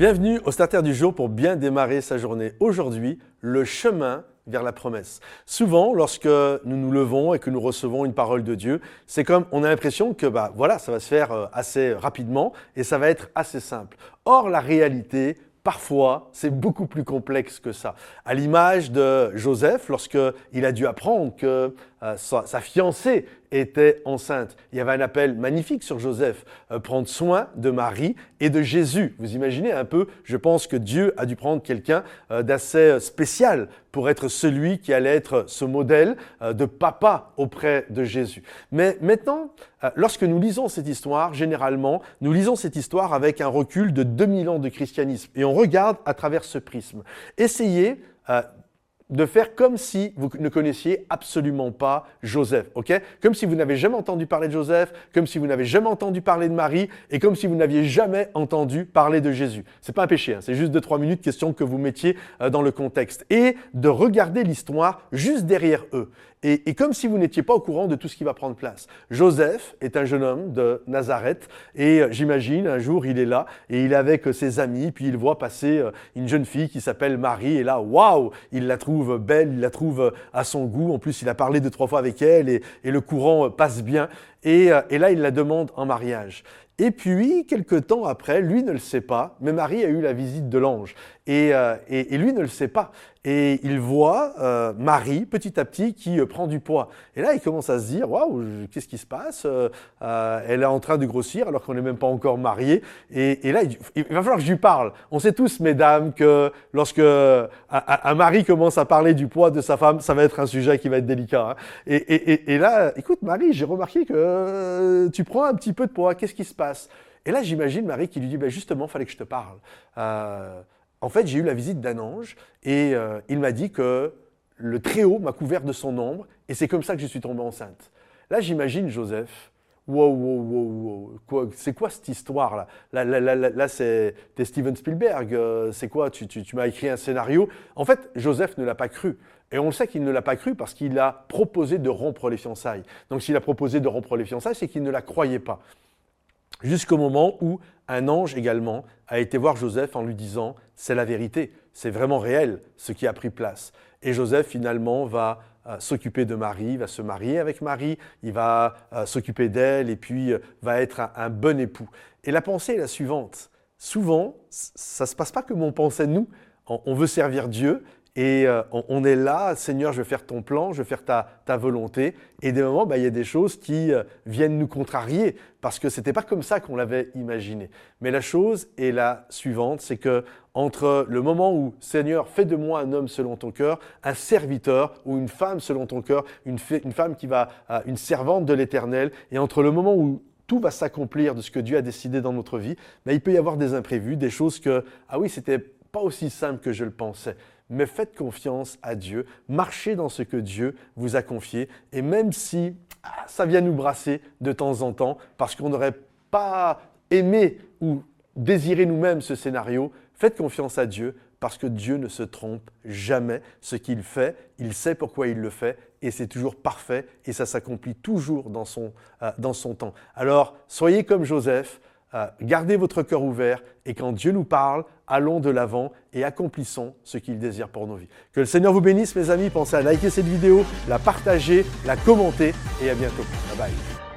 Bienvenue au Starter du jour pour bien démarrer sa journée. Aujourd'hui, le chemin vers la promesse. Souvent, lorsque nous nous levons et que nous recevons une parole de Dieu, c'est comme on a l'impression que bah voilà, ça va se faire euh, assez rapidement et ça va être assez simple. Or, la réalité, Parfois, c'est beaucoup plus complexe que ça. À l'image de Joseph, lorsqu'il a dû apprendre que euh, sa, fiancée était enceinte. Il y avait un appel magnifique sur Joseph, euh, prendre soin de Marie et de Jésus. Vous imaginez un peu, je pense que Dieu a dû prendre quelqu'un euh, d'assez spécial pour être celui qui allait être ce modèle de papa auprès de Jésus. Mais maintenant, lorsque nous lisons cette histoire, généralement, nous lisons cette histoire avec un recul de 2000 ans de christianisme et on regarde à travers ce prisme. Essayez de faire comme si vous ne connaissiez absolument pas Joseph, ok? Comme si vous n'avez jamais entendu parler de Joseph, comme si vous n'avez jamais entendu parler de Marie, et comme si vous n'aviez jamais entendu parler de Jésus. C'est pas un péché, hein, c'est juste deux trois minutes question que vous mettiez euh, dans le contexte et de regarder l'histoire juste derrière eux. Et, comme si vous n'étiez pas au courant de tout ce qui va prendre place. Joseph est un jeune homme de Nazareth et euh, j'imagine un jour il est là et il est avec euh, ses amis puis il voit passer une jeune fille qui s'appelle Marie et là waouh il la trouve belle, il la trouve à son goût. En plus, il a parlé deux, trois fois avec elle et, le courant passe bien. Et, euh, et, là, il la demande en mariage. Et puis, quelque temps après, lui ne le sait pas, mais Marie a eu la visite de l'ange. Et, euh, et, lui ne le sait pas. Et il voit euh, Marie, petit à petit, qui euh, prend du poids. Et là, il commence à se dire, waouh, qu'est-ce qui se passe Elle est en train de grossir alors qu'on n'est même pas encore mariés. Et, et là, il, va falloir que je lui parle. On sait tous, mesdames, que lorsque un, mari commence à parler du poids de sa femme, ça va être un sujet qui va être délicat. Hein. Et, et là, écoute, Marie, j'ai remarqué que tu prends un petit peu de poids. Qu'est-ce qui se passe? Et là, j'imagine Marie qui lui dit, ben justement, fallait que je te parle. Euh, en fait, j'ai eu la visite d'un ange et euh, il m'a dit que le Très-Haut m'a couvert de son ombre et c'est comme ça que je suis tombée enceinte. Là, j'imagine Joseph. Wow, wow, wow, wow. C'est quoi cette histoire-là? Là, là, là, là c'est Steven Spielberg. Euh, c'est quoi? Tu, tu m'as écrit un scénario. En fait, Joseph ne l'a pas cru. Et on le sait qu'il ne l'a pas cru parce qu'il a proposé de rompre les fiançailles. Donc s'il a proposé de rompre les fiançailles, c'est qu'il ne la croyait pas jusqu'au moment où un ange également a été voir Joseph en lui disant c'est la vérité, c'est vraiment réel ce qui a pris place. Et Joseph finalement va euh, s'occuper de Marie, va se marier avec Marie, il va euh, s'occuper d'elle et puis euh, va être un, bon époux. Et la pensée est la suivante. Souvent, ça ne se passe pas comme on pensait nous. on veut servir Dieu, et euh, on, est là, Seigneur, je vais faire ton plan, je vais faire ta, volonté. Et des moments, bah, il y a des choses qui euh, viennent nous contrarier parce que ce n'était pas comme ça qu'on l'avait imaginé. Mais la chose est la suivante, c'est que entre le moment où Seigneur, fais de moi un homme selon ton cœur, un serviteur ou une femme selon ton cœur, une, femme qui va, euh, une servante de l'Éternel, et entre le moment où tout va s'accomplir de ce que Dieu a décidé dans notre vie, bah, il peut y avoir des imprévus, des choses que, ah oui, c'était pas aussi simple que je le pensais mais faites confiance à Dieu, marchez dans ce que Dieu vous a confié, et même si ah, ça vient nous brasser de temps en temps, parce qu'on n'aurait pas aimé ou désiré nous-mêmes ce scénario, faites confiance à Dieu, parce que Dieu ne se trompe jamais. Ce qu'il fait, il sait pourquoi il le fait, et c'est toujours parfait, et ça s'accomplit toujours dans son, euh, dans son temps. Alors, soyez comme Joseph, euh, gardez votre cœur ouvert et quand Dieu nous parle, allons de l'avant et accomplissons ce qu'il désire pour nos vies. Que le Seigneur vous bénisse mes amis, pensez à liker cette vidéo, la partager, la commenter et à bientôt. Bye bye.